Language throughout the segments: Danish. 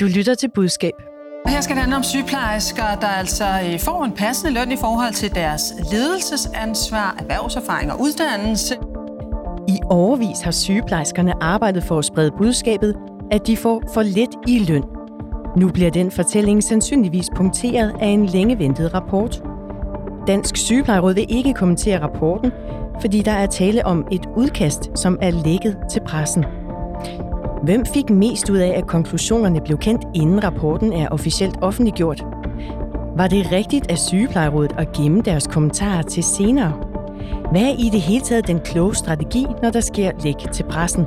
Du lytter til budskab. Her skal det handle om sygeplejersker, der altså øh, får en passende løn i forhold til deres ledelsesansvar, erhvervserfaring og uddannelse. I overvis har sygeplejerskerne arbejdet for at sprede budskabet, at de får for lidt i løn. Nu bliver den fortælling sandsynligvis punkteret af en længe ventet rapport. Dansk Sygeplejeråd vil ikke kommentere rapporten, fordi der er tale om et udkast, som er lækket til pressen. Hvem fik mest ud af, at konklusionerne blev kendt, inden rapporten er officielt offentliggjort? Var det rigtigt af Sygeplejerådet at gemme deres kommentarer til senere? Hvad er i det hele taget den kloge strategi, når der sker læk til pressen?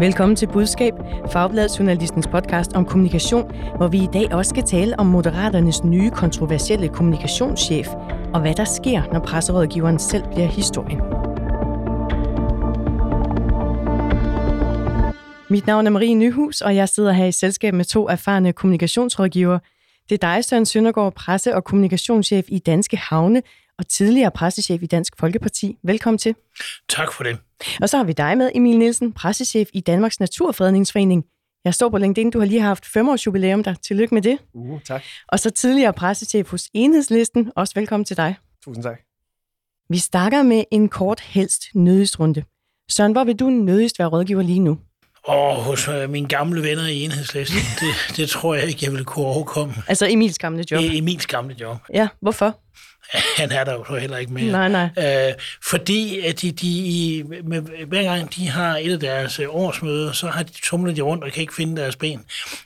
Velkommen til Budskab, Fagbladet Journalistens podcast om kommunikation, hvor vi i dag også skal tale om Moderaternes nye kontroversielle kommunikationschef, og hvad der sker, når presserådgiveren selv bliver historien. Mit navn er Marie Nyhus, og jeg sidder her i selskab med to erfarne kommunikationsrådgivere. Det er dig, Søren Søndergaard, presse- og kommunikationschef i Danske Havne, og tidligere pressechef i Dansk Folkeparti. Velkommen til. Tak for det. Og så har vi dig med, Emil Nielsen, pressechef i Danmarks Naturfredningsforening. Jeg står på LinkedIn, du har lige haft fem års jubilæum der. Tillykke med det. Uh, tak. Og så tidligere pressechef hos Enhedslisten. Også velkommen til dig. Tusind tak. Vi starter med en kort helst nødigstrunde. Søren, hvor vil du nødigst være rådgiver lige nu? Og hos øh, mine gamle venner i enhedslisten, det, det tror jeg ikke, jeg ville kunne overkomme. Altså Emils gamle job? E- Emils gamle job. Ja, hvorfor? Han er der jo så heller ikke mere. Nej, nej. Øh, fordi at de, de i, med, hver gang de har et af deres øh, årsmøder, så har de tumlet de rundt og kan ikke finde deres ben.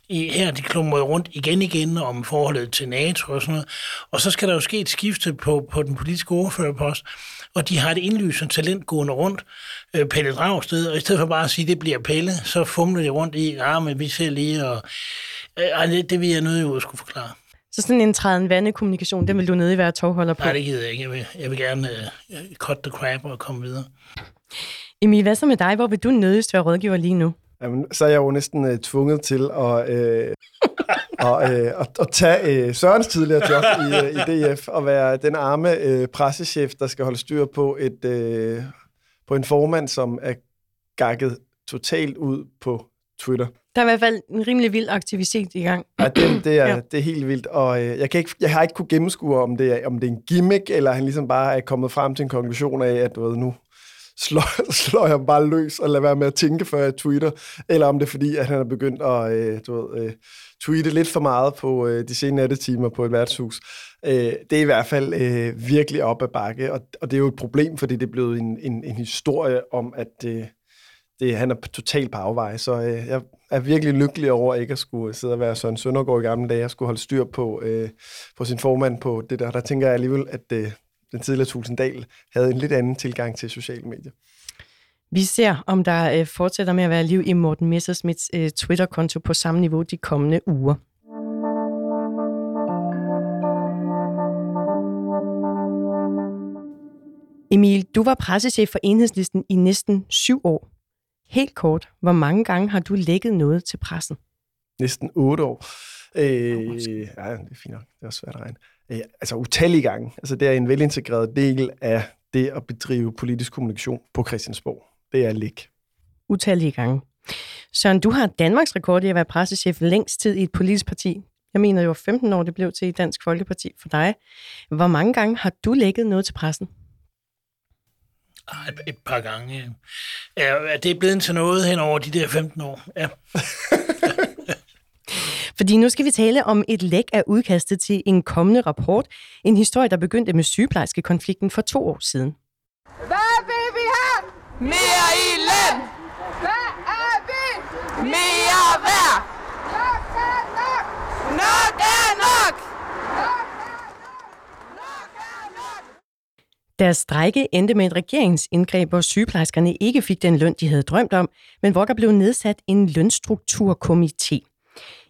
I, her de klummer rundt igen igen om forholdet til NATO og sådan noget. Og så skal der jo ske et skifte på, på den politiske ordførerpost og de har et indlysende talent gående rundt, øh, Pelle Dragsted, og i stedet for bare at sige, det bliver Pelle, så fumler de rundt i, ja, men vi ser lige, og øh, det, vil jeg nødt at skulle forklare. Så sådan en træden vande kommunikation, den vil du nødig være tovholder på? Nej, det gider jeg ikke. Jeg vil, jeg vil gerne uh, cut the crap og komme videre. Emil, hvad så med dig? Hvor vil du nødigst være rådgiver lige nu? Jamen, så er jeg jo næsten uh, tvunget til at, uh, og, uh, at, at tage uh, Sørens tidligere job i, uh, i DF og være den arme uh, pressechef, der skal holde styr på et uh, på en formand, som er gakket totalt ud på Twitter. Der er i hvert fald en rimelig vild aktivitet i gang. Ja, det, det, er, ja. det er helt vildt, og øh, jeg, kan ikke, jeg har ikke kunne gennemskue, om det, er, om det er en gimmick, eller han ligesom bare er kommet frem til en konklusion af, at du ved, nu slår, slår jeg bare løs og lader være med at tænke, før jeg tweeter, eller om det er fordi, at han er begyndt at øh, du ved, øh, tweete lidt for meget på øh, de sene nattetimer på et værtshus. Øh, det er i hvert fald øh, virkelig op ad bakke, og, og det er jo et problem, fordi det er blevet en, en, en historie om, at øh, det, han er totalt på afvej, så øh, jeg er virkelig lykkelig over ikke at skulle sidde og være Søren Søndergaard i gamle dage, jeg skulle holde styr på, øh, på sin formand på det der. Der tænker jeg alligevel, at øh, den tidligere Tulsendal havde en lidt anden tilgang til sociale medier. Vi ser, om der øh, fortsætter med at være liv i Morten Messersmiths øh, Twitter-konto på samme niveau de kommende uger. Emil, du var pressechef for enhedslisten i næsten syv år. Helt kort, hvor mange gange har du lægget noget til pressen? Næsten otte år. Øh, ja, det er fint nok. Det er også svært at regne. Øh, altså utallige gange. Altså det er en velintegreret del af det at bedrive politisk kommunikation på Christiansborg. Det er læg. Utallige gange. Søren, du har Danmarks rekord i at være pressechef længst tid i et politisk parti. Jeg mener, var 15 år, det blev til i Dansk Folkeparti for dig. Hvor mange gange har du lægget noget til pressen? Et, et par gange. Ja, det er blevet til noget hen over de der 15 år. Ja. Fordi nu skal vi tale om et læk af udkastet til en kommende rapport. En historie, der begyndte med sygeplejerskekonflikten for to år siden. Hvad vil vi have? Mere i løn! Hvad er vi? Mere værd! Nok er nok! Nok er nok! Deres strække endte med et regeringsindgreb, hvor sygeplejerskerne ikke fik den løn, de havde drømt om, men hvor der blev nedsat en lønstrukturkomité.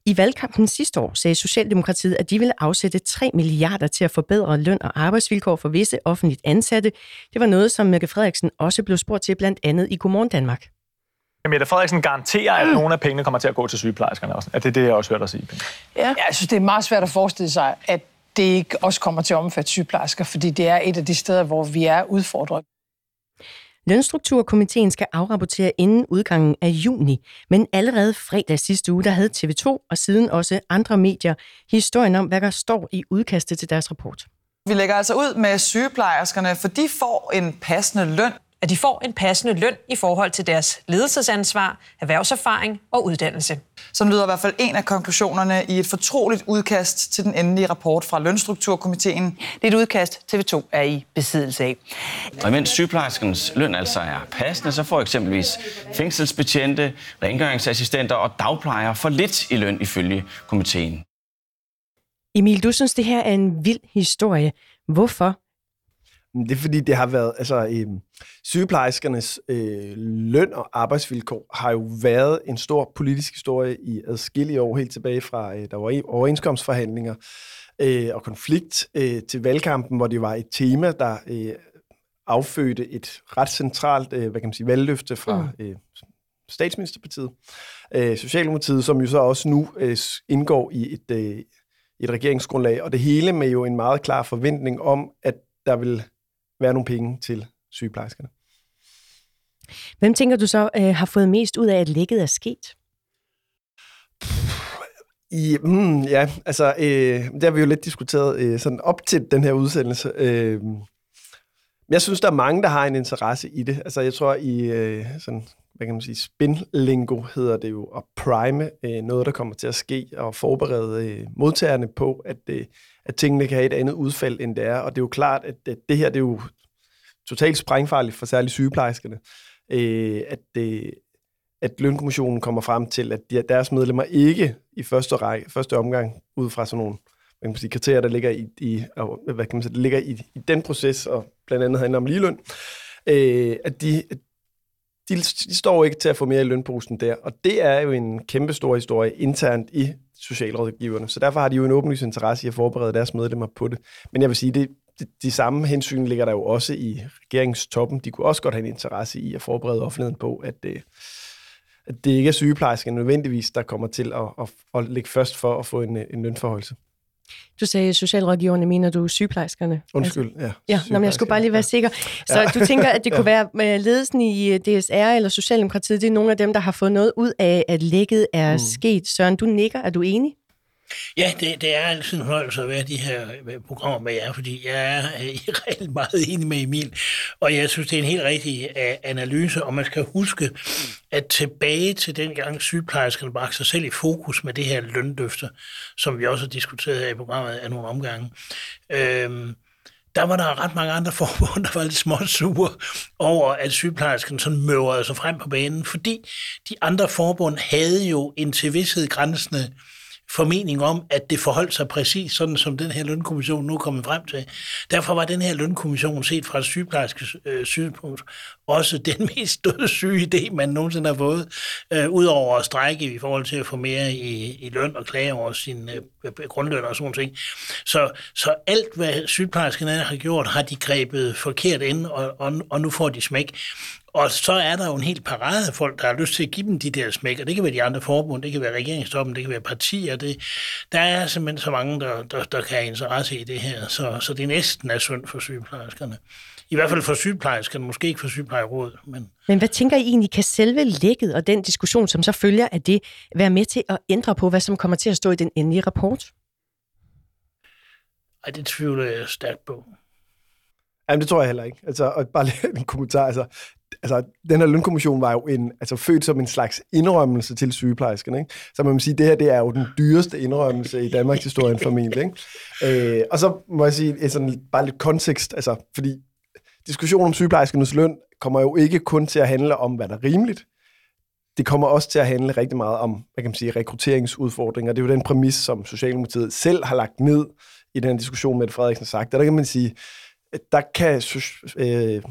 I valgkampen sidste år sagde Socialdemokratiet, at de ville afsætte 3 milliarder til at forbedre løn og arbejdsvilkår for visse offentligt ansatte. Det var noget, som Mette Frederiksen også blev spurgt til blandt andet i Godmorgen Danmark. Mette Frederiksen garanterer, at nogle af pengene kommer til at gå til sygeplejerskerne også. Er det det, jeg også hørte dig sige? Ja. Jeg synes, det er meget svært at forestille sig, at det ikke også kommer til at omfatte sygeplejersker, fordi det er et af de steder, hvor vi er udfordret. Lønstrukturkomiteen skal afrapportere inden udgangen af juni, men allerede fredag sidste uge, der havde TV2 og siden også andre medier historien om, hvad der står i udkastet til deres rapport. Vi lægger altså ud med sygeplejerskerne, for de får en passende løn. At de får en passende løn i forhold til deres ledelsesansvar, erhvervserfaring og uddannelse. Som lyder i hvert fald en af konklusionerne i et fortroligt udkast til den endelige rapport fra Lønstrukturkomiteen. Det er et udkast, TV2 er i besiddelse af. Og imens sygeplejerskernes løn altså er passende, så får eksempelvis fængselsbetjente, rengøringsassistenter og dagplejere for lidt i løn ifølge komiteen. Emil, du synes, det her er en vild historie. Hvorfor? Det er fordi, det har været, altså øh, sygeplejerskernes øh, løn og arbejdsvilkår har jo været en stor politisk historie i adskillige år, helt tilbage fra, øh, der var overenskomstforhandlinger øh, og konflikt øh, til valgkampen, hvor det var et tema, der øh, affødte et ret centralt, øh, hvad kan man sige, valgløfte fra mm. øh, statsministerpartiet, øh, Socialdemokratiet, som jo så også nu øh, indgår i et, øh, et regeringsgrundlag, og det hele med jo en meget klar forventning om, at der vil være nogle penge til sygeplejerskerne. Hvem tænker du så øh, har fået mest ud af, at lægget er sket? I, mm, ja, altså, øh, det har vi jo lidt diskuteret øh, sådan op til den her udsendelse. Øh, jeg synes, der er mange, der har en interesse i det. Altså, jeg tror, i øh, sådan, hvad kan man sige, spinlingo hedder det jo, at prime øh, noget, der kommer til at ske, og forberede øh, modtagerne på, at, øh, at tingene kan have et andet udfald, end det er. Og det er jo klart, at det, det her det er jo totalt sprængfarligt for særligt sygeplejerskerne, øh, at, øh, at lønkommissionen kommer frem til, at de, deres medlemmer ikke i første, række, første omgang, ud fra sådan nogle man kan sige, kriterier, der ligger i, i, hvad kan man sige, der ligger i, i den proces, og blandt andet handler om ligeløn, øh, at de, de, de står ikke til at få mere i lønposen der, og det er jo en kæmpe stor historie internt i socialrådgiverne, så derfor har de jo en åbenlyst interesse i at forberede deres medlemmer på det. Men jeg vil sige, det, de, de samme hensyn ligger der jo også i regeringstoppen. De kunne også godt have en interesse i at forberede offentligheden på, at, det, at det ikke er sygeplejersken nødvendigvis, der kommer til at, at, at ligge først for at få en, øh, en lønforholdelse. Du sagde socialrådgiverne, mener du sygeplejerskerne? Undskyld, ja. Ja, nå, men jeg skulle bare lige være sikker. Så ja. du tænker, at det kunne være med ledelsen i øh, DSR eller Socialdemokratiet, det er nogle af dem, der har fået noget ud af, at lægget er mm. sket. Søren, du nikker. Er du enig? Ja, det, det er altid en fornøjelse at være de her øh, programmer med jer, fordi jeg er øh, rigtig meget enig med Emil, og jeg synes, det er en helt rigtig øh, analyse, og man skal huske, at tilbage til den gang sygeplejerskerne bragte sig selv i fokus med det her løndøfte, som vi også har diskuteret her i programmet af nogle omgange, øhm, der var der ret mange andre forbund, der var lidt småsure over, at sygeplejerskerne sådan møvrede sig frem på banen, fordi de andre forbund havde jo en til vidshed grænsende formening om, at det forholdt sig præcis sådan, som den her lønkommission nu er kommet frem til. Derfor var den her lønkommission set fra et sygeplejerske øh, synspunkt også den mest dødssyge idé, man nogensinde har fået, øh, udover at strække i forhold til at få mere i, i løn og klage over sin øh, grundløn og sådan ting. Så, så alt, hvad sygeplejerskerne har gjort, har de grebet forkert ind, og, og, og nu får de smæk. Og så er der jo en helt parade af folk, der har lyst til at give dem de der smæk, og det kan være de andre forbund, det kan være regeringstoppen, det kan være partier. Det, der er simpelthen så mange, der, der, der kan have interesse i det her, så, så det næsten er synd for sygeplejerskerne. I hvert fald for sygeplejerskerne, måske ikke for sygeplejerådet. Men... men hvad tænker I egentlig, kan selve lægget og den diskussion, som så følger af det, være med til at ændre på, hvad som kommer til at stå i den endelige rapport? Ej, det tvivler jeg stærkt på. Jamen, det tror jeg heller ikke. Altså, og bare lige en kommentar. Altså, altså, den her lønkommission var jo en, altså, født som en slags indrømmelse til sygeplejerskerne. Ikke? Så man må sige, det her det er jo den dyreste indrømmelse i Danmarks historie formentlig. Ikke? Øh, og så må jeg sige, sådan, bare lidt kontekst, altså, fordi diskussionen om sygeplejerskernes løn kommer jo ikke kun til at handle om, hvad der er rimeligt. Det kommer også til at handle rigtig meget om, hvad kan man sige, rekrutteringsudfordringer. Det er jo den præmis, som Socialdemokratiet selv har lagt ned i den diskussion, med Frederiksen har sagt. Der kan man sige, der kan øh,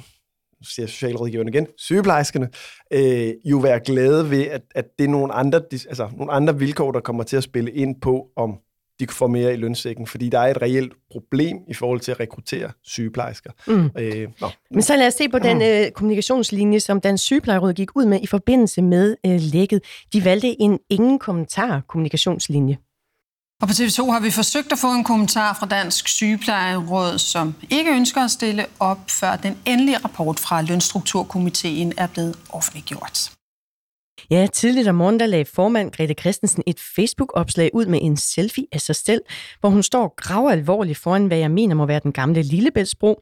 siger socialrådgiverne igen, sygeplejerskerne, øh, jo være glade ved, at, at det er nogle andre, altså, nogle andre vilkår, der kommer til at spille ind på, om de får mere i lønsækken, fordi der er et reelt problem i forhold til at rekruttere sygeplejersker. Mm. Øh, nå. Men så lad os se på den øh, kommunikationslinje, som Dansk Sygeplejeråd gik ud med i forbindelse med øh, lægget. De valgte en ingen kommentar kommunikationslinje. Og på TV2 har vi forsøgt at få en kommentar fra Dansk Sygeplejeråd, som ikke ønsker at stille op, før den endelige rapport fra Lønstrukturkomiteen er blevet offentliggjort. Ja, tidligt om morgenen der lagde formand Grete Christensen et Facebook-opslag ud med en selfie af sig selv, hvor hun står grav alvorligt foran, hvad jeg mener må være den gamle Lillebæltsbro.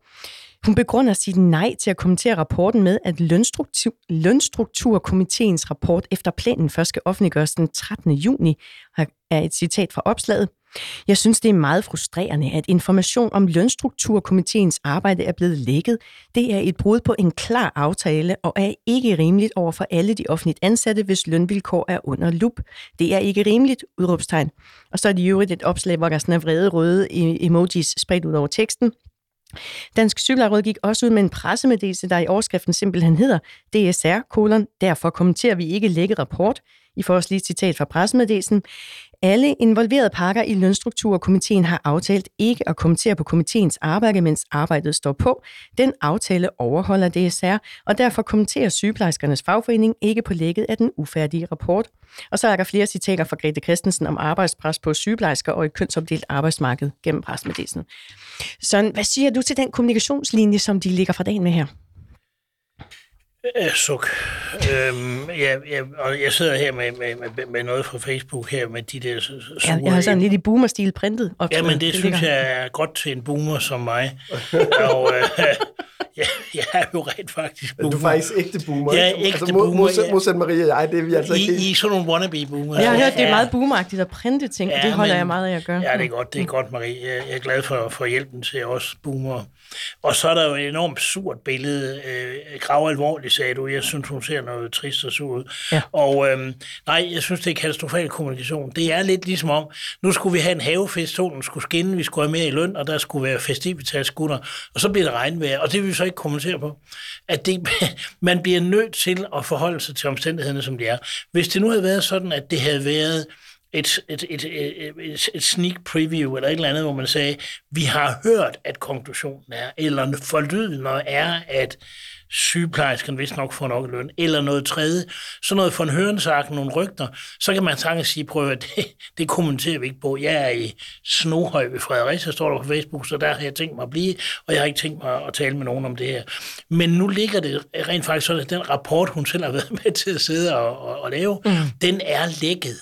Hun begrunder sit nej til at kommentere rapporten med, at lønstruktur, Lønstrukturkomiteens rapport efter planen først skal offentliggøres den 13. juni, er et citat fra opslaget. Jeg synes, det er meget frustrerende, at information om lønstrukturkomiteens arbejde er blevet lækket. Det er et brud på en klar aftale og er ikke rimeligt over for alle de offentligt ansatte, hvis lønvilkår er under lup. Det er ikke rimeligt, udråbstegn. Og så er det jo et opslag, hvor der er vrede røde e- emojis spredt ud over teksten. Dansk Sygeplejeråd gik også ud med en pressemeddelelse, der i overskriften simpelthen hedder DSR, kolon, derfor kommenterer vi ikke lægget rapport. I får også lige et citat fra pressemeddelelsen. Alle involverede parter i lønstrukturkomiteen har aftalt ikke at kommentere på komiteens arbejde, mens arbejdet står på. Den aftale overholder DSR, og derfor kommenterer sygeplejerskernes fagforening ikke på lægget af den ufærdige rapport. Og så er der flere citater fra Grete Christensen om arbejdspres på sygeplejersker og et kønsopdelt arbejdsmarked gennem pressemeddelelsen. Så hvad siger du til den kommunikationslinje, som de ligger fra dagen med her? Øh, suk. Øhm, ja, ja, og jeg sidder her med, med, med, med noget fra Facebook her med de der sure... Ja, jeg har sådan lidt i boomer-stil printet. Ja, men det, det synes ligger. jeg er godt til en boomer som mig. og øh, ja, jeg er jo rent faktisk boomer. Du er faktisk ægte boomer. Jeg er ægte altså, boomer. Modsat, modsat Maria og jeg, det er vi altså I, ikke... I er sådan nogle wannabe-boomer. Jeg har hørt, det er meget boomeragtigt at printe ting, ja, og det holder men, jeg meget af at gøre. Ja, det er godt, det er godt, Marie. Jeg er glad for, for hjælpen til os boomer. Og så er der jo et enormt surt billede. Øh, grav alvorligt, sagde du. Jeg synes, hun ser noget trist og sur ud. Ja. Og øhm, nej, jeg synes, det er katastrofal kommunikation. Det er lidt ligesom om, nu skulle vi have en havefest, solen skulle skinne, vi skulle have mere i løn, og der skulle være festivitasgutter, og så bliver det regnvejr, og det vil vi så ikke kommentere på. At det, man bliver nødt til at forholde sig til omstændighederne, som de er. Hvis det nu havde været sådan, at det havde været et, et, et, et, et sneak preview eller et eller andet, hvor man sagde, vi har hørt, at konklusionen er, eller forlydende er, at sygeplejersken vist nok får nok løn, eller noget tredje, så noget for en hørensak, nogle rygter, så kan man sagtens sige, prøv at det, det kommenterer vi ikke på. Jeg er i Snohøj ved Fredericia, står der på Facebook, så der har jeg tænkt mig at blive, og jeg har ikke tænkt mig at tale med nogen om det her. Men nu ligger det rent faktisk sådan, at den rapport, hun selv har været med til at sidde og, og, og lave, mm. den er lækket.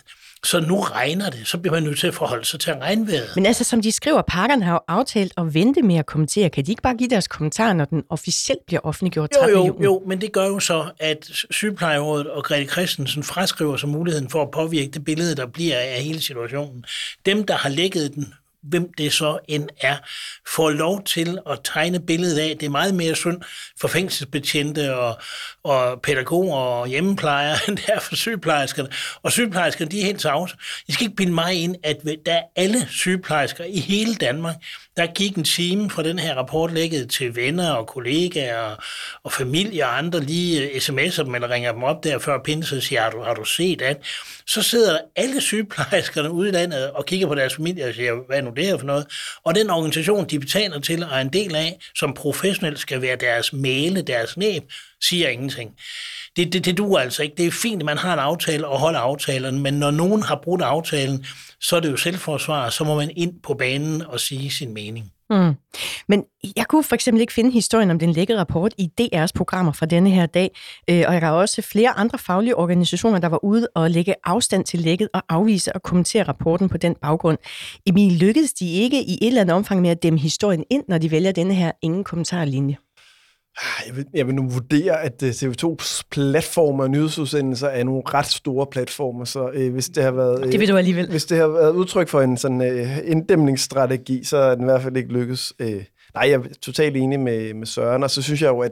Så nu regner det, så bliver man nødt til at forholde sig til regnvejret. Men altså, som de skriver, parkerne har jo aftalt at vente med at kommentere. Kan de ikke bare give deres kommentarer, når den officielt bliver offentliggjort 13. Jo, jo, juni? jo, men det gør jo så, at sygeplejerådet og Grete Christensen fraskriver sig muligheden for at påvirke det billede, der bliver af hele situationen. Dem, der har lægget den hvem det så end er, får lov til at tegne billedet af. Det er meget mere synd for fængselsbetjente og, og pædagoger og hjemmeplejere, end det er for sygeplejerskerne. Og sygeplejerskerne, de er helt tavse. I skal ikke bilde mig ind, at der er alle sygeplejersker i hele Danmark, der gik en time fra den her rapport lægget til venner og kollegaer og, og familie og andre lige øh, sms'er dem eller ringer dem op der før pinse og siger, har du, har du set at? Så sidder alle sygeplejerskerne ude i landet og kigger på deres familie og siger, hvad er nu det her for noget? Og den organisation, de betaler til og er en del af, som professionelt skal være deres male, deres næb, siger ingenting. Det, det, det duer altså ikke. Det er fint, at man har en aftale og holder aftalerne, men når nogen har brudt aftalen, så er det jo selvforsvar, så må man ind på banen og sige sin mening. Mm. Men jeg kunne for eksempel ikke finde historien om den lækre rapport i DR's programmer fra denne her dag, øh, og jeg har også flere andre faglige organisationer, der var ude og lægge afstand til lækket og afvise og kommentere rapporten på den baggrund. Emil, lykkedes de ikke i et eller andet omfang med at dæmme historien ind, når de vælger denne her ingen kommentarlinje? Jeg vil, jeg vil nu vurdere, at øh, TV2's platformer og nyhedsudsendelser er nogle ret store platformer, så øh, hvis det har været... Øh, det vil du alligevel. Hvis det har været udtryk for en sådan øh, inddæmningsstrategi, så er den i hvert fald ikke lykkes. Øh, nej, jeg er totalt enig med, med Søren, og så synes jeg jo, at,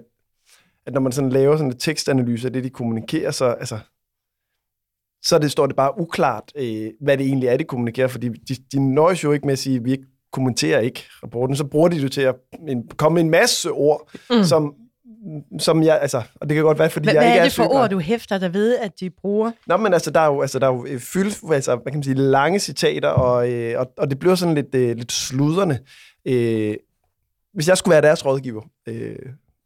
at når man sådan laver sådan en tekstanalyse af det, de kommunikerer, så, altså, så det, står det bare uklart, øh, hvad det egentlig er, de kommunikerer, fordi de, de nøjes jo ikke med at sige, at vi ikke kommenterer ikke rapporten, så bruger de det til at komme med en masse ord, mm. som som jeg, altså, og det kan godt være, fordi Hva, jeg ikke er Hvad er det for ord, du hæfter der ved, at de bruger? Nå, men altså, der er jo, altså, der er jo øh, fyldt, altså, hvad kan man sige, lange citater, og, øh, og, og det bliver sådan lidt, øh, lidt sludrende. Øh, hvis jeg skulle være deres rådgiver, øh,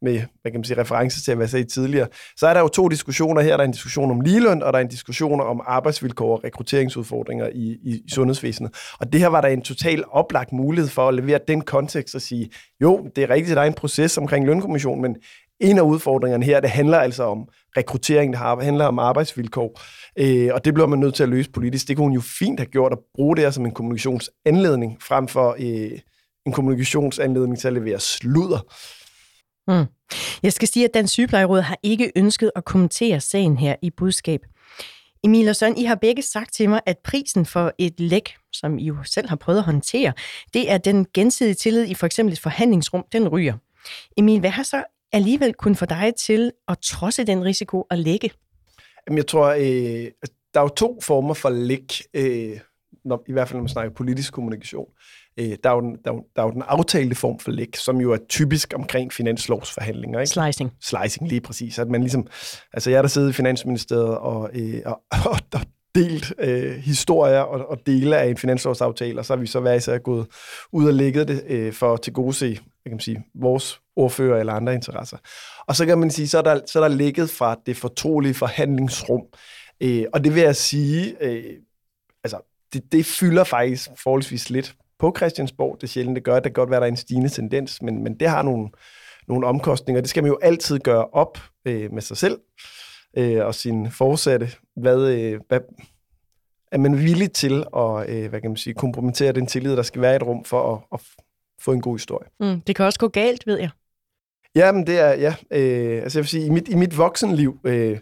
med hvad kan man sige, reference til, hvad jeg sagde tidligere, så er der jo to diskussioner her. Der er en diskussion om ligeløn, og der er en diskussion om arbejdsvilkår og rekrutteringsudfordringer i, i, i sundhedsvæsenet. Og det her var der en total oplagt mulighed for at levere den kontekst og sige, jo, det er rigtigt, at der er en proces omkring lønkommission, men en af udfordringerne her, det handler altså om rekruttering, det handler om arbejdsvilkår, øh, og det bliver man nødt til at løse politisk. Det kunne hun jo fint have gjort at bruge det her som en kommunikationsanledning, frem for øh, en kommunikationsanledning til at levere sludder. Mm. Jeg skal sige, at Dansk Sygeplejeråd har ikke ønsket at kommentere sagen her i budskab. Emil og Søren, I har begge sagt til mig, at prisen for et læk, som I jo selv har prøvet at håndtere, det er den gensidige tillid i for eksempel et forhandlingsrum, den ryger. Emil, hvad har så alligevel kun få dig til at trodse den risiko at lægge? Jamen, jeg tror, øh, der er jo to former for læk, øh, når, i hvert fald når man snakker politisk kommunikation. Øh, der, er jo den, der, er jo, der er jo den aftalte form for læk, som jo er typisk omkring finanslovsforhandlinger. Ikke? Slicing. Slicing, lige præcis. At man ligesom, altså jeg er der siddet i Finansministeriet og, øh, og, og, og delt øh, historier og, og dele af en finanslovsaftale, og så har vi så været især gået ud og lægget det øh, for at tilgodese jeg kan sige, vores ordfører eller andre interesser. Og så kan man sige, så er der, så er der ligget fra det fortrolige forhandlingsrum. Øh, og det vil jeg sige, øh, altså, det, det fylder faktisk forholdsvis lidt på Christiansborg. Det er sjældent, det gør. Det kan godt være, der er en stigende tendens, men, men det har nogle, nogle omkostninger. Det skal man jo altid gøre op øh, med sig selv øh, og sin forsatte. Hvad, øh, hvad, er man villig til at øh, hvad kan man sige, kompromittere den tillid, der skal være i et rum for at, at få en god historie. Mm, det kan også gå galt, ved jeg. Ja, men det er, ja. Øh, altså jeg vil sige, i mit, i mit voksenliv, øh,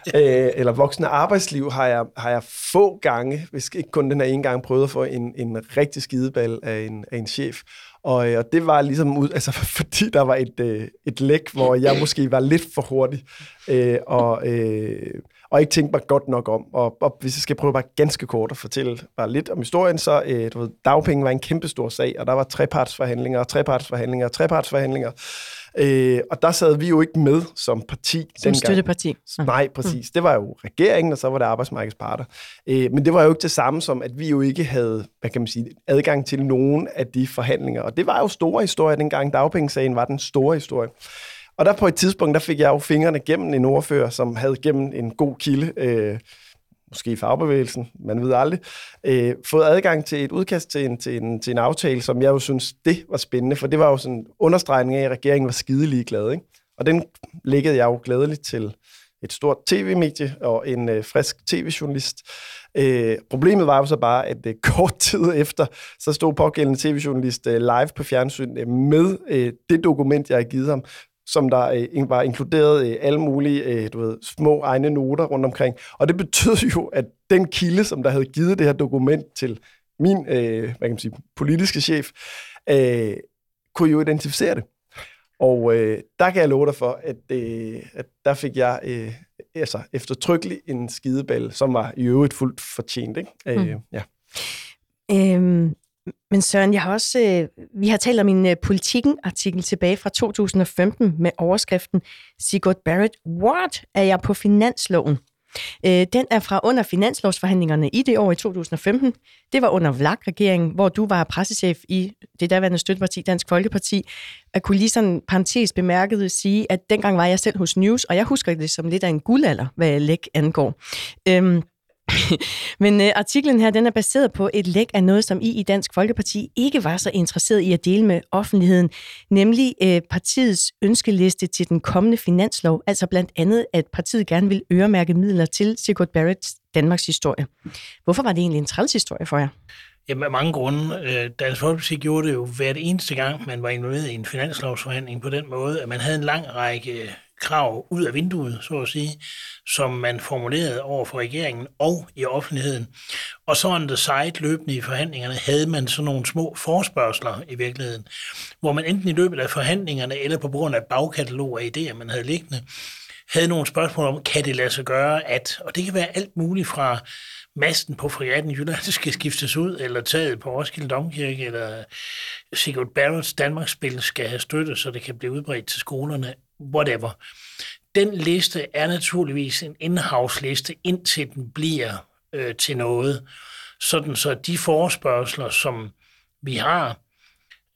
øh, eller voksne arbejdsliv, har jeg, har jeg få gange, hvis ikke kun den her ene gang, prøvet at få en, en rigtig skideball af en, af en chef. Og, øh, og det var ligesom ud, altså fordi der var et, øh, et læk, hvor jeg måske var lidt for hurtig, øh, og, øh, og ikke tænkte mig godt nok om. Og, og hvis jeg skal prøve bare ganske kort at fortælle bare lidt om historien, så øh, du ved, dagpenge var en kæmpe stor sag, og der var trepartsforhandlinger, og trepartsforhandlinger, og trepartsforhandlinger. Øh, og der sad vi jo ikke med som parti. Som dengang. støtteparti. Nej, præcis. Det var jo regeringen, og så var det arbejdsmarkedsparter. Øh, men det var jo ikke det samme som, at vi jo ikke havde, hvad kan man sige, adgang til nogen af de forhandlinger. Og det var jo store historier dengang. Dagpengesagen var den store historie. Og der på et tidspunkt, der fik jeg jo fingrene gennem en ordfører, som havde gennem en god kilde, øh, måske i fagbevægelsen, man ved aldrig, øh, fået adgang til et udkast til en, til, en, til en aftale, som jeg jo synes, det var spændende, for det var jo sådan en understregning af, at regeringen var skidelig glad. Ikke? Og den læggede jeg jo glædeligt til et stort tv-medie og en øh, frisk tv-journalist. Øh, problemet var jo så bare, at øh, kort tid efter, så stod pågældende tv-journalist øh, live på fjernsyn øh, med øh, det dokument, jeg havde givet ham, som der øh, var inkluderet øh, alle mulige øh, du ved, små egne noter rundt omkring. Og det betød jo, at den kilde, som der havde givet det her dokument til min øh, hvad kan man sige, politiske chef, øh, kunne jo identificere det. Og øh, der kan jeg love dig for, at, øh, at der fik jeg øh, altså, eftertrykkeligt en skideball, som var i øvrigt fuldt fortjent. Ikke? Øh, mm. ja. Øhm, men Søren, jeg har også, øh, vi har talt om en øh, Politiken-artikel tilbage fra 2015 med overskriften Sigurd Barrett, what er jeg på finansloven? Øh, den er fra under finanslovsforhandlingerne i det år i 2015. Det var under VLAG-regeringen, hvor du var pressechef i det daværende støtteparti Dansk Folkeparti. Jeg kunne lige sådan parentes bemærket sige, at dengang var jeg selv hos News, og jeg husker det som lidt af en guldalder, hvad læg angår. Øhm, Men øh, artiklen her, den er baseret på et læk af noget, som I i Dansk Folkeparti ikke var så interesseret i at dele med offentligheden, nemlig øh, partiets ønskeliste til den kommende finanslov, altså blandt andet, at partiet gerne vil øremærke midler til Sigurd Barretts Danmarks historie. Hvorfor var det egentlig en træls historie for jer? Jamen, af mange grunde. Øh, Dansk Folkeparti gjorde det jo hvert eneste gang, man var involveret i en finanslovsforhandling på den måde, at man havde en lang række krav ud af vinduet, så at sige, som man formulerede over for regeringen og i offentligheden. Og så on the side løbende i forhandlingerne havde man sådan nogle små forspørgseler i virkeligheden, hvor man enten i løbet af forhandlingerne eller på grund af bagkatalog af idéer, man havde liggende, havde nogle spørgsmål om, kan det lade sig gøre, at, og det kan være alt muligt fra masten på fregatten i Jylland skal skiftes ud, eller taget på Roskilde Domkirke, eller Sigurd Barretts Danmarksspil skal have støtte, så det kan blive udbredt til skolerne, whatever. Den liste er naturligvis en in-house-liste, indtil den bliver øh, til noget. Sådan så de forespørgseler, som vi har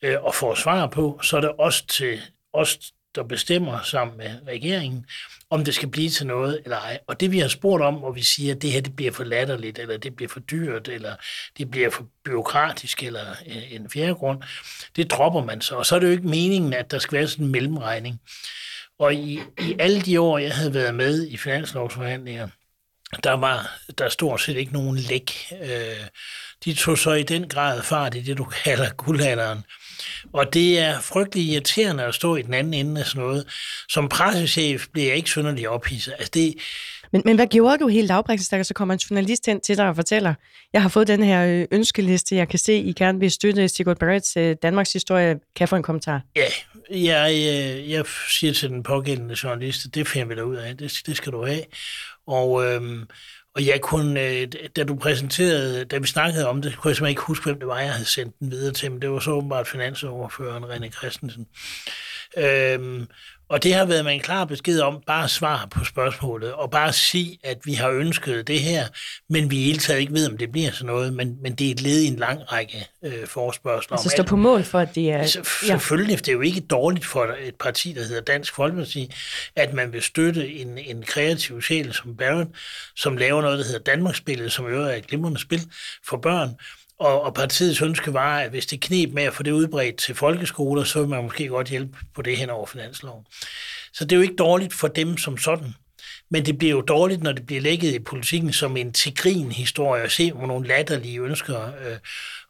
øh, og får svar på, så er det os, til os, der bestemmer sammen med regeringen, om det skal blive til noget eller ej. Og det vi har spurgt om, hvor vi siger, at det her det bliver for latterligt, eller det bliver for dyrt, eller det bliver for byråkratisk, eller øh, en fjerde grund, det dropper man så. Og så er det jo ikke meningen, at der skal være sådan en mellemregning. Og i, i alle de år, jeg havde været med i finanslovsforhandlinger, der var der stort set ikke nogen læk. Øh, de tog så i den grad fart i det, du kalder guldalderen. Og det er frygtelig irriterende at stå i den anden ende af sådan noget. Som pressechef bliver jeg ikke synderlig ophidset. Altså det, men, men hvad gjorde du helt lavpraktisk, så kommer en journalist hen til dig og fortæller, jeg har fået den her øh, ønskeliste, jeg kan se, I gerne vil støtte Sigurd Barretts øh, Danmarks historie. Kan jeg få en kommentar? Ja, jeg, jeg, jeg siger til den pågældende journalist, det finder vi da ud af, det, det skal du have. Og, øhm, og jeg kunne, da du præsenterede, da vi snakkede om det, kunne jeg simpelthen ikke huske, hvem det var, jeg havde sendt den videre til, men det var så åbenbart finansoverføreren René Christensen. Øhm, og det har været med en klar besked om bare svar på spørgsmålet, og bare sige, at vi har ønsket det her, men vi i hele taget ikke ved, om det bliver sådan noget, men, men det er et led i en lang række øh, forspørgseler. Altså stå på mål for, at det er... Altså, selvfølgelig, ja. det er jo ikke dårligt for et parti, der hedder Dansk Folkeparti, at man vil støtte en, en kreativ sjæl som Barron, som laver noget, der hedder Danmarksspillet, som jo er et glimrende spil for børn, og, og partiets ønske var, at hvis det knep med at få det udbredt til folkeskoler, så ville man måske godt hjælpe på det hen over finansloven. Så det er jo ikke dårligt for dem som sådan. Men det bliver jo dårligt, når det bliver lægget i politikken som en tigrin historie og se hvor nogle latterlige ønsker. Øh,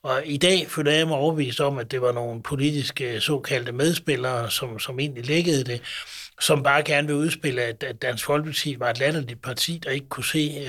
og i dag føler jeg mig overbevist om, at det var nogle politiske øh, såkaldte medspillere, som, som egentlig læggede det som bare gerne vil udspille, at, at Dansk Folkeparti var et latterligt parti, der ikke kunne se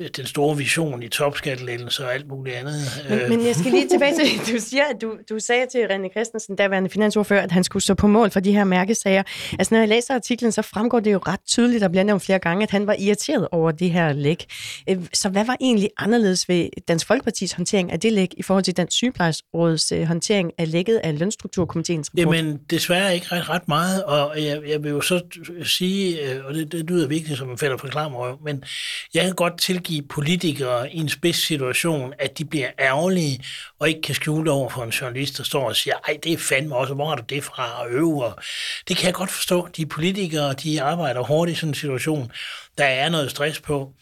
øh, den store vision i topskattelændelse og alt muligt andet. Men, men jeg skal lige tilbage til, du siger, at du, du sagde til René Christensen, daværende finansordfører, at han skulle stå på mål for de her mærkesager. Altså når jeg læser artiklen, så fremgår det jo ret tydeligt, der bliver nævnt flere gange, at han var irriteret over det her læk. Øh, så hvad var egentlig anderledes ved Dansk Folkepartis håndtering af det læk i forhold til Dansk Sygeplejeråds øh, håndtering af lækket af Lønstrukturkomiteens rapport? Jamen desværre ikke ret, ret meget, og jeg, jeg jeg vil jo så sige, øh, og det, det lyder vigtigt som en fælder forklarer mig, men jeg kan godt tilgive politikere i en spids situation, at de bliver ærgerlige og ikke kan skjule over for en journalist, der står og siger, ej, det er fandme også, hvor har du det fra, at øve. Det kan jeg godt forstå. De politikere, de arbejder hårdt i sådan en situation. Der er noget stress på.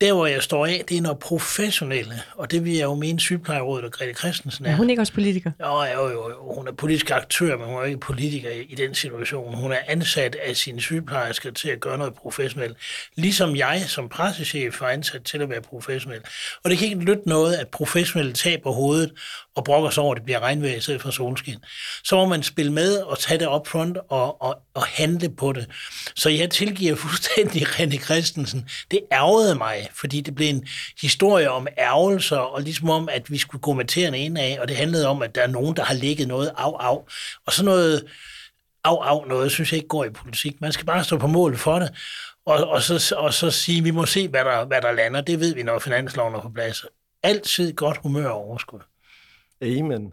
Der, hvor jeg står af, det er noget professionelle, og det vil jeg jo mene sygeplejerådet og Grete Christensen er. Er hun ikke også politiker? Jo, jo, jo, jo. Hun er politisk aktør, men hun er ikke politiker i, i den situation. Hun er ansat af sine sygeplejersker til at gøre noget professionelt. Ligesom jeg som pressechef er ansat til at være professionel. Og det kan ikke lytte noget, at professionelle taber hovedet og brokker sig over, at det bliver regnvejr i stedet for solskin. Så må man spille med og tage det op front og, og, og handle på det. Så jeg tilgiver fuldstændig René Christensen. Det ærgede mig, fordi det blev en historie om ærgelser, og ligesom om, at vi skulle gå med tæerne ind af, og det handlede om, at der er nogen, der har ligget noget af, af. Og sådan noget af, af noget, synes jeg ikke går i politik. Man skal bare stå på mål for det, og, og, så, og så sige, vi må se, hvad der, hvad der lander. Det ved vi, når finansloven er på plads. Altid godt humør og overskud. Amen.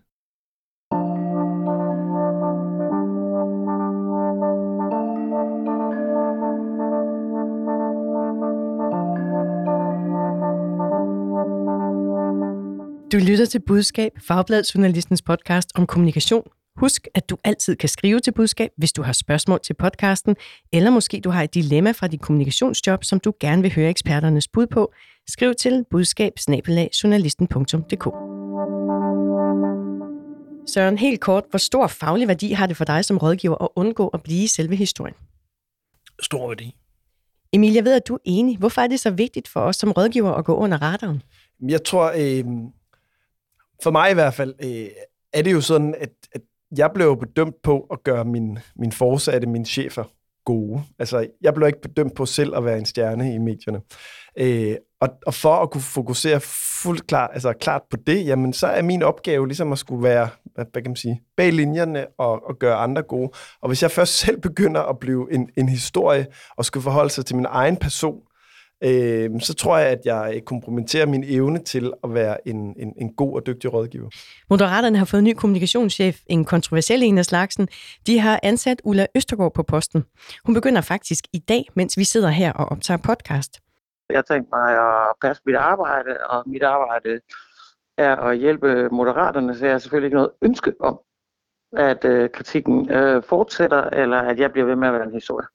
Du lytter til Budskab, Fagbladet Journalistens podcast om kommunikation. Husk, at du altid kan skrive til budskab, hvis du har spørgsmål til podcasten, eller måske du har et dilemma fra dit kommunikationsjob, som du gerne vil høre eksperternes bud på. Skriv til budskab Søren, helt kort, hvor stor faglig værdi har det for dig som rådgiver at undgå at blive selve historien? Stor værdi. Emil, jeg ved, at du er enig. Hvorfor er det så vigtigt for os som rådgiver at gå under radaren? Jeg tror, øh, for mig i hvert fald, øh, er det jo sådan, at, at jeg blev bedømt på at gøre min, min forsatte, mine chefer, gode. Altså, jeg blev ikke bedømt på selv at være en stjerne i medierne. Øh, og, og for at kunne fokusere fuldt klart, altså klart på det, jamen så er min opgave ligesom at skulle være, hvad, hvad kan man sige, bag linjerne og, og gøre andre gode. Og hvis jeg først selv begynder at blive en, en historie og skulle forholde sig til min egen person, øh, så tror jeg, at jeg kompromitterer min evne til at være en, en, en god og dygtig rådgiver. Moderaterne har fået en ny kommunikationschef, en kontroversiel en af slagsen. De har ansat Ulla Østergaard på posten. Hun begynder faktisk i dag, mens vi sidder her og optager podcast. Jeg tænkte mig at passe mit arbejde, og mit arbejde er at hjælpe moderaterne, så jeg har selvfølgelig ikke noget ønske om at øh, kritikken øh, fortsætter, eller at jeg bliver ved med at være en historie.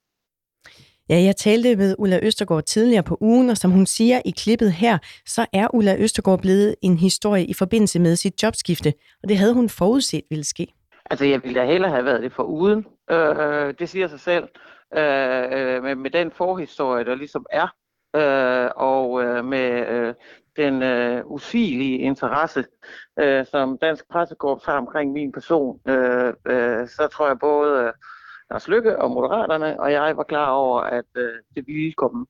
Ja, jeg talte med Ulla Østergaard tidligere på ugen, og som hun siger i klippet her, så er Ulla Østergaard blevet en historie i forbindelse med sit jobskifte, og det havde hun forudset ville ske. Altså, jeg ville da hellere have været det for uden. Øh, øh det siger sig selv. Øh, øh, med, med den forhistorie, der ligesom er, øh, og øh, med øh, den øh, usigelige interesse, øh, som Dansk Pressekorps har omkring min person, øh, øh, så tror jeg både øh, Lars Lykke og Moderaterne og jeg var klar over, at øh, det ville komme.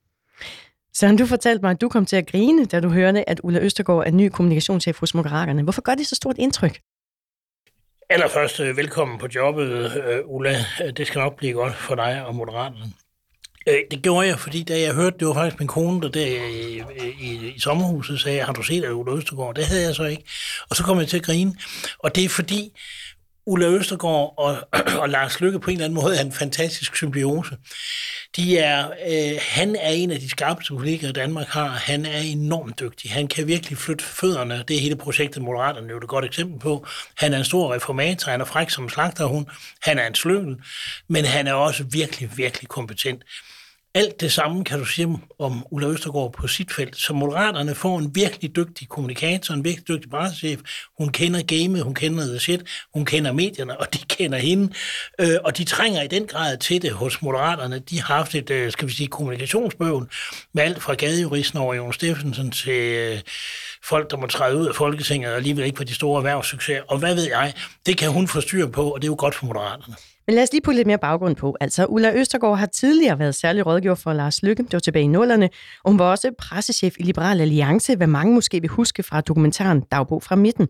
Så du fortalte mig, at du kom til at grine, da du hørte, at Ulla Østergaard er ny kommunikationschef hos Moderaterne. Hvorfor gør det så stort indtryk? Allerførst øh, velkommen på jobbet, øh, Ulla. Det skal nok blive godt for dig og Moderaterne. Øh, det gjorde jeg, fordi da jeg hørte, det var faktisk min kone, der der i, i, i sommerhuset sagde, har du set at Ulla Østergaard? Det havde jeg så ikke. Og så kom jeg til at grine. Og det er fordi, Ulla Østergaard og, og Lars Lykke på en eller anden måde er en fantastisk symbiose. De er, øh, han er en af de skarpeste kollegaer, Danmark har. Han er enormt dygtig. Han kan virkelig flytte fødderne. Det er hele projektet Moderaterne jo et godt eksempel på. Han er en stor reformator. Han er fræk som slagterhund. Han er en slyngel. Men han er også virkelig, virkelig kompetent. Alt det samme kan du sige om Ulla Østergaard på sit felt. Så Moderaterne får en virkelig dygtig kommunikator, en virkelig dygtig pressechef. Hun kender gamet, hun kender the shit, hun kender medierne, og de kender hende. Øh, og de trænger i den grad til det hos Moderaterne. De har haft et, øh, skal vi sige, kommunikationsbøvn med alt fra gadejuristen over Jon Steffensen til øh, folk, der må træde ud af Folketinget og alligevel ikke på de store erhvervssucceser. Og hvad ved jeg, det kan hun få styr på, og det er jo godt for Moderaterne. Men lad os lige putte lidt mere baggrund på. Altså, Ulla Østergaard har tidligere været særlig rådgiver for Lars Lykke, det var tilbage i nullerne, og hun var også pressechef i Liberal Alliance, hvad mange måske vil huske fra dokumentaren Dagbog fra midten.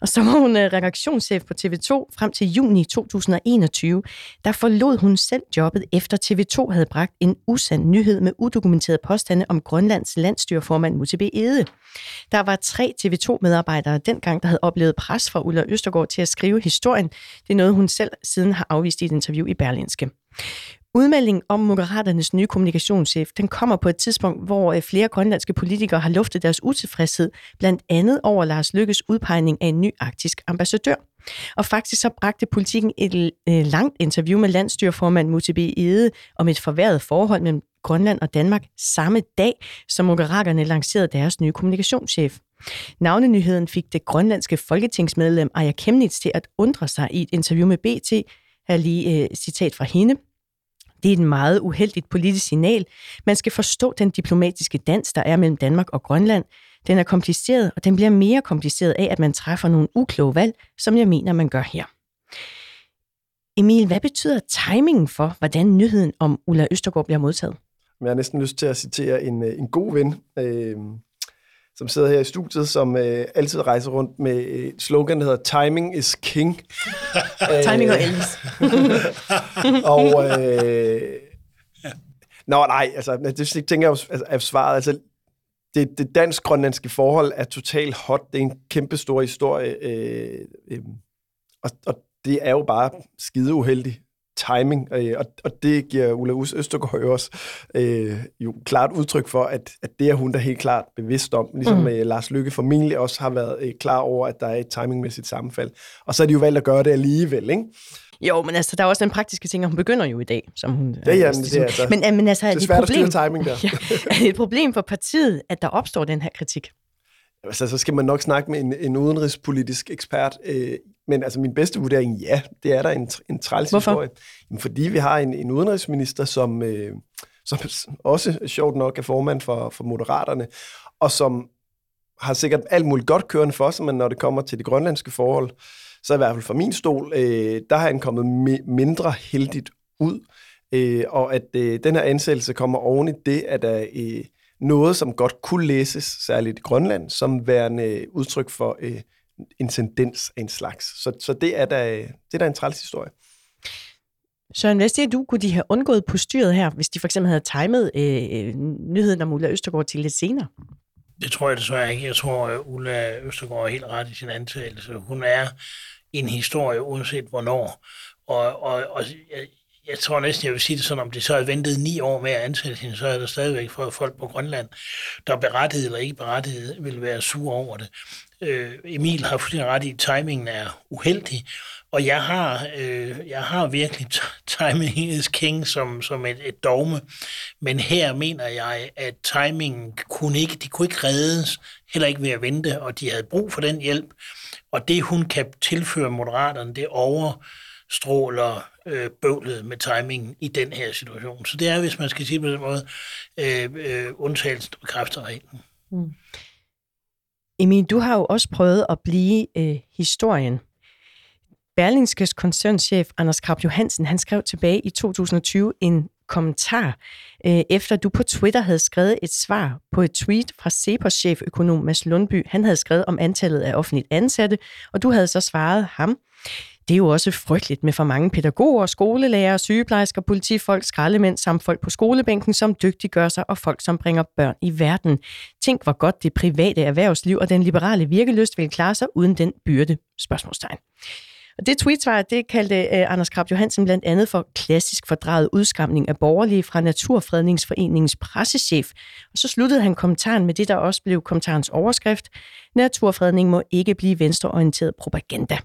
Og så var hun øh, redaktionschef på TV2 frem til juni 2021. Der forlod hun selv jobbet, efter TV2 havde bragt en usand nyhed med udokumenterede påstande om Grønlands landstyrformand Mutebe Ede. Der var tre TV2-medarbejdere dengang, der havde oplevet pres fra Ulla Østergaard til at skrive historien. Det er noget, hun selv siden har afvist i et interview i Berlinske. Udmeldingen om Moderaternes nye kommunikationschef, den kommer på et tidspunkt, hvor øh, flere grønlandske politikere har luftet deres utilfredshed, blandt andet over Lars Lykkes udpegning af en ny arktisk ambassadør. Og faktisk så bragte politikken et øh, langt interview med landstyrformand Mutibi Ede om et forværret forhold mellem Grønland og Danmark samme dag, som Moderaterne lancerede deres nye kommunikationschef. Navnenyheden fik det grønlandske folketingsmedlem Aya Kemnitz til at undre sig i et interview med BT. Her lige et citat fra hende. Det er et meget uheldigt politisk signal. Man skal forstå den diplomatiske dans, der er mellem Danmark og Grønland. Den er kompliceret, og den bliver mere kompliceret af, at man træffer nogle ukloge valg, som jeg mener, man gør her. Emil, hvad betyder timingen for, hvordan nyheden om Ulla Østergaard bliver modtaget? Jeg har næsten lyst til at citere en, øh, en god ven, øh, som sidder her i studiet, som øh, altid rejser rundt med et slogan, der hedder Timing is King. Timing og Elvis. og... Øh, Nå, nej, altså, det tænker jeg jo er svaret. Altså, det, det dansk-grønlandske forhold er totalt hot. Det er en kæmpe stor historie. Øh, øh, og, og det er jo bare skide uheldigt timing, øh, og, og det giver Ulla Østergaard jo også øh, jo klart udtryk for, at, at det er hun da helt klart bevidst om, ligesom mm. øh, Lars Lykke formentlig også har været øh, klar over, at der er et timingmæssigt sammenfald. Og så er de jo valgt at gøre det alligevel, ikke? Jo, men altså, der er også den praktiske ting, at hun begynder jo i dag, som hun... Ja, ja, men det er, altså, men, men altså, det er svært problem, at timing der. ja, er det et problem for partiet, at der opstår den her kritik? Altså, så skal man nok snakke med en, en udenrigspolitisk ekspert. Øh, men altså, min bedste vurdering, ja, det er der en, en træls Hvorfor? historie. Jamen, fordi vi har en, en udenrigsminister, som, øh, som også sjovt nok er formand for, for Moderaterne, og som har sikkert alt muligt godt kørende for sig, men når det kommer til de grønlandske forhold, så i hvert fald fra min stol, øh, der har han kommet mi- mindre heldigt ud. Øh, og at øh, den her ansættelse kommer oven i det, at der øh, noget, som godt kunne læses, særligt i Grønland, som værende udtryk for øh, en tendens af en slags. Så, så det, er da, det er da en træls historie. Søren, hvad siger du, kunne de have undgået på styret her, hvis de for eksempel havde timet øh, nyheden om Ulla Østergaard til lidt senere? Det tror jeg desværre ikke. Jeg tror, at Ulla Østergaard er helt ret i sin antagelse. Hun er en historie, uanset hvornår. Og, og, og jeg, tror næsten, jeg vil sige det sådan, om det så havde ventet ni år med at ansætte hende, så er der stadigvæk for folk på Grønland, der berettiget eller ikke berettiget, vil være sure over det. Øh, Emil har fuldstændig ret i, at timingen er uheldig, og jeg har, øh, jeg har virkelig timing is king som, som et, et dogme, men her mener jeg, at timingen kunne ikke, de kunne ikke reddes, heller ikke ved at vente, og de havde brug for den hjælp, og det hun kan tilføre moderaterne, det over stråler øh, bøvlet med timingen i den her situation. Så det er, hvis man skal sige på den måde, øh, øh, undtagelsen bekræfter reglen. Mm. Emil, du har jo også prøvet at blive øh, historien. Berlingskes koncernchef Anders Krab Johansen, han skrev tilbage i 2020 en kommentar, øh, efter du på Twitter havde skrevet et svar på et tweet fra Cepos cheføkonom Mads Lundby. Han havde skrevet om antallet af offentligt ansatte, og du havde så svaret ham. Det er jo også frygteligt med for mange pædagoger, skolelærer, sygeplejersker, politifolk, skraldemænd samt folk på skolebænken, som dygtiggør sig og folk, som bringer børn i verden. Tænk, hvor godt det private erhvervsliv og den liberale virkeløst vil klare sig uden den byrde. Spørgsmålstegn. Og det tweetsvar, det kaldte eh, Anders Krab Johansen blandt andet for klassisk fordrejet udskamning af borgerlige fra Naturfredningsforeningens pressechef. Og så sluttede han kommentaren med det, der også blev kommentarens overskrift. Naturfredning må ikke blive venstreorienteret propaganda.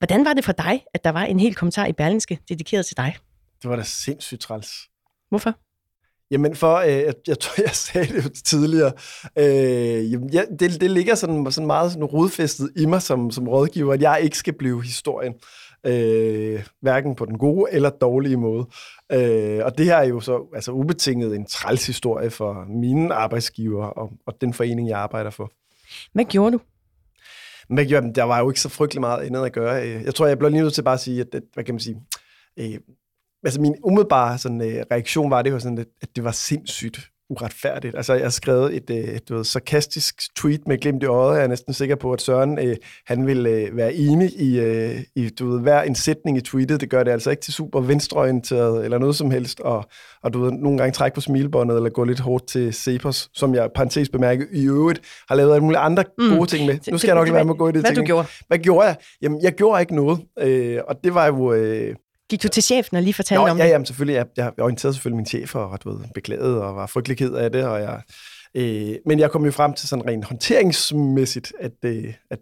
Hvordan var det for dig, at der var en hel kommentar i Berlingske dedikeret til dig? Det var da sindssygt træls. Hvorfor? Jamen for, øh, jeg, jeg tror, jeg sagde det tidligere, øh, jamen, ja, det, det ligger sådan, sådan meget sådan rodfæstet i mig som, som rådgiver, at jeg ikke skal blive historien. Øh, hverken på den gode eller dårlige måde. Øh, og det her er jo så altså ubetinget en træls historie for mine arbejdsgiver og, og den forening, jeg arbejder for. Hvad gjorde du? Men gjorde? Der var jo ikke så frygtelig meget andet at gøre. Øh. Jeg tror, jeg blev lige nødt til bare at sige, at, hvad kan man sige, øh, altså min umiddelbare sådan, øh, reaktion var det var sådan, at, at det var sindssygt uretfærdigt. Altså, jeg har skrevet et, et, et, et sarkastisk tweet med glimt i øjet. Jeg er næsten sikker på, at Søren øh, han vil øh, være enig i, øh, i du ved, hver en sætning i tweetet. Det gør det altså ikke til super venstreorienteret eller noget som helst. Og, og du ved, nogle gange trække på smilbåndet eller gå lidt hårdt til Cepos, som jeg parentes bemærket i øvrigt har lavet alle mulige andre mm. gode ting med. Nu skal jeg nok lade være med at gå i det Hvad ting. du gjorde? Hvad gjorde jeg? Jamen, jeg gjorde ikke noget. Øh, og det var jo... Øh, Gik du til chefen og lige fortalte jo, om ja, det? Ja, selvfølgelig. Jeg, jeg orienterede selvfølgelig min chef og du ved, beklaget og var frygtelig ked af det. Og jeg, øh, men jeg kom jo frem til sådan rent håndteringsmæssigt, at, øh, at,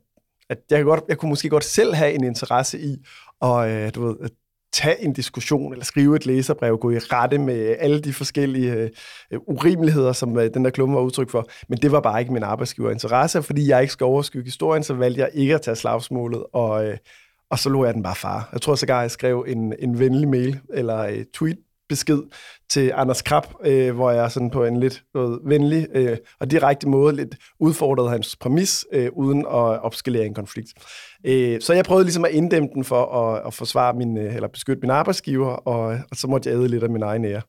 at jeg, godt, jeg kunne måske godt selv have en interesse i at, øh, du ved, at tage en diskussion eller skrive et læserbrev, gå i rette med alle de forskellige øh, urimeligheder, som øh, den der klumme var udtryk for. Men det var bare ikke min arbejdsgiver interesse, fordi jeg ikke skal overskygge historien, så valgte jeg ikke at tage slagsmålet, og, øh, og så lå jeg den bare far. Jeg tror sågar, jeg skrev en, en venlig mail eller et tweet besked til Anders Krab, øh, hvor jeg sådan på en lidt noget venlig øh, og direkte måde lidt udfordrede hans præmis, øh, uden at opskalere en konflikt. Øh, så jeg prøvede ligesom at inddæmme den for at, at forsvare min, øh, eller beskytte min arbejdsgiver, og, og så måtte jeg æde lidt af min egen ære.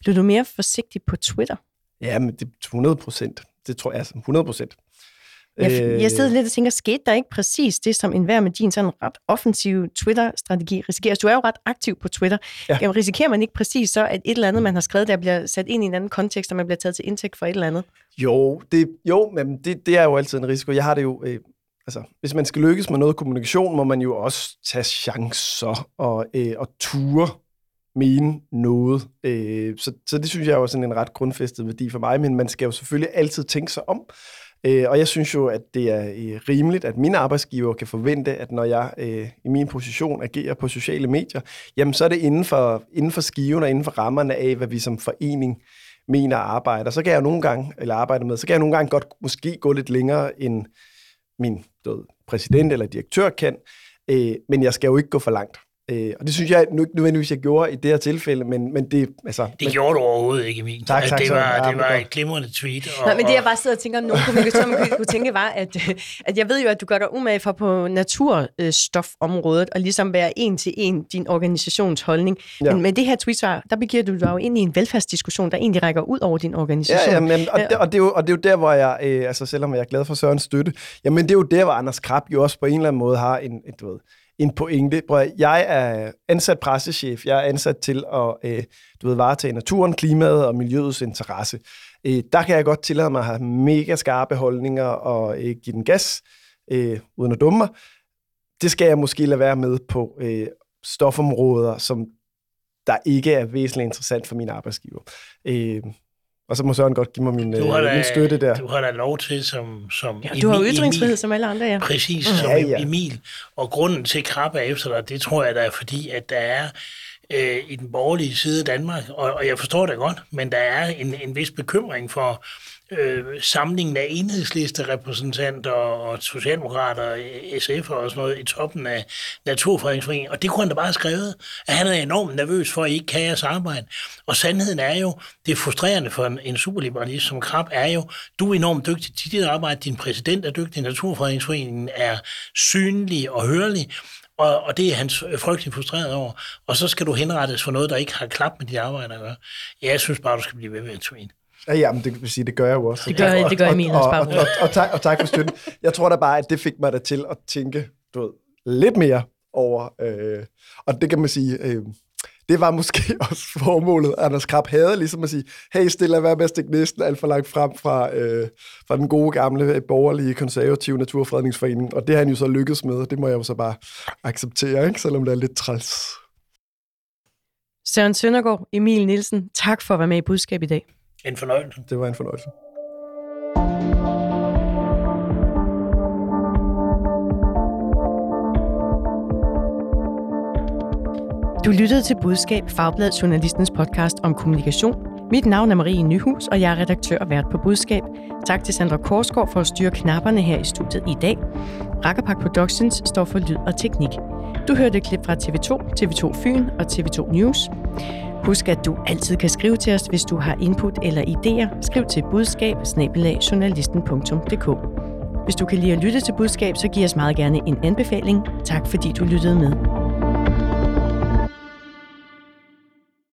Blev du mere forsigtig på Twitter? Ja, men det er 100 procent. Det tror jeg, altså 100 procent. Jeg, Øh. jeg sidder lidt og tænker, skete der ikke præcis det, som enhver med din sådan ret offensive Twitter-strategi risikerer? Altså, du er jo ret aktiv på Twitter. Ja. Ja. Risikerer man ikke præcis så, at et eller andet, man har skrevet, der bliver sat ind i en anden kontekst, og man bliver taget til indtægt for et eller andet? Jo, det, jo men det, det er jo altid en risiko. Jeg har det jo... Øh, altså, hvis man skal lykkes med noget kommunikation, må man jo også tage chancer og, øh, og ture mene noget. Øh, så, så det synes jeg er jo sådan en ret grundfæstet værdi for mig, men man skal jo selvfølgelig altid tænke sig om. Øh, og jeg synes jo, at det er øh, rimeligt, at mine arbejdsgiver kan forvente, at når jeg øh, i min position agerer på sociale medier, jamen så er det inden for, inden for skiven og inden for rammerne af, hvad vi som forening mener arbejder. Så kan jeg nogle gange, eller arbejde med, så kan jeg nogle gange godt måske gå lidt længere, end min du ved, præsident eller direktør kan, øh, men jeg skal jo ikke gå for langt. Øh, og det synes jeg nu ikke nødvendigvis, jeg gjorde i det her tilfælde, men, men det... Altså, Det men, gjorde du overhovedet ikke, Emil. Tak, tak, det var, ja, det men var et glimrende tweet. Og, Nej, men det jeg bare sidder og tænker, nogle kommunikatorer, man kunne, kunne tænke, var, at, at jeg ved jo, at du gør dig umage for på naturstofområdet, og ligesom være en til en din organisationsholdning. Ja. Ja. Men med det her tweetsvar, der begiver du dig jo ind i en velfærdsdiskussion, der egentlig rækker ud over din organisation. Ja, ja men, og, Øh, det, og, det er jo, og det er jo der, hvor jeg, øh, altså selvom jeg er glad for Sørens støtte, jamen det er jo der, hvor Anders Krab jo også på en eller anden måde har en, et, du ved, en pointe. Prøv, jeg er ansat pressechef, jeg er ansat til at øh, du ved, varetage naturen, klimaet og miljøets interesse. Øh, der kan jeg godt tillade mig at have mega skarpe holdninger og øh, give den gas, øh, uden at dumme mig. Det skal jeg måske lade være med på øh, stofområder, som der ikke er væsentligt interessant for min arbejdsgiver. Øh, og så må Søren godt give mig min, Du har, øh, da, min støtte der. du har da lov til som, som Ja, du har jo Emil- ytringsfrihed Emil. som alle andre, ja. Præcis, Mm. som Ja, ja. Emil. Og grunden til, at Krab er efter dig, det tror jeg, der er fordi, at der er øh, i den borgerlige side af Danmark, og, og jeg forstår det godt, men der er en, en vis bekymring for øh, samlingen af enhedslisterepræsentanter og socialdemokrater, SF og sådan noget i toppen af Naturfredningsforeningen. Og det kunne han da bare have skrevet, at han er enormt nervøs for, at I ikke kan jeres arbejde. Og sandheden er jo, det er frustrerende for en, en superliberalist som Krab, er jo, du er enormt dygtig til dit arbejde, din præsident er dygtig, Naturfredningsforeningen er synlig og hørlig, og, og det er han frygtelig frustreret over. Og så skal du henrettes for noget, der ikke har klap med dit arbejde at gøre. Ja, jeg synes bare, du skal blive ved med at twine. Ja, ja, men det vil sige, det gør jeg jo også. Det gør- det gør og, Emil, og, og, og, og, og, tak, og tak for støtten. Jeg tror da bare, at det fik mig da til at tænke du ved, lidt mere over, øh, og det kan man sige, øh, det var måske også formålet, Anders Krab havde, ligesom at sige, hey, stille at være med at stikke næsten alt for langt frem fra, øh, fra den gode gamle øh, borgerlige konservative naturfredningsforening, og det har han jo så lykkedes med, og det må jeg jo så bare acceptere, ikke? selvom det er lidt træls. Søren Søndergaard, Emil Nielsen, tak for at være med i budskab i dag. En fornøjelse. Det var en fornøjelse. Du lyttede til Budskab, Fagbladet Journalistens podcast om kommunikation. Mit navn er Marie Nyhus, og jeg er redaktør og vært på Budskab. Tak til Sandra Korsgaard for at styre knapperne her i studiet i dag. Rakkerpak Productions står for lyd og teknik. Du hørte et klip fra TV2, TV2 Fyn og TV2 News. Husk, at du altid kan skrive til os, hvis du har input eller idéer. Skriv til budskab Hvis du kan lide at lytte til budskab, så giv os meget gerne en anbefaling. Tak fordi du lyttede med.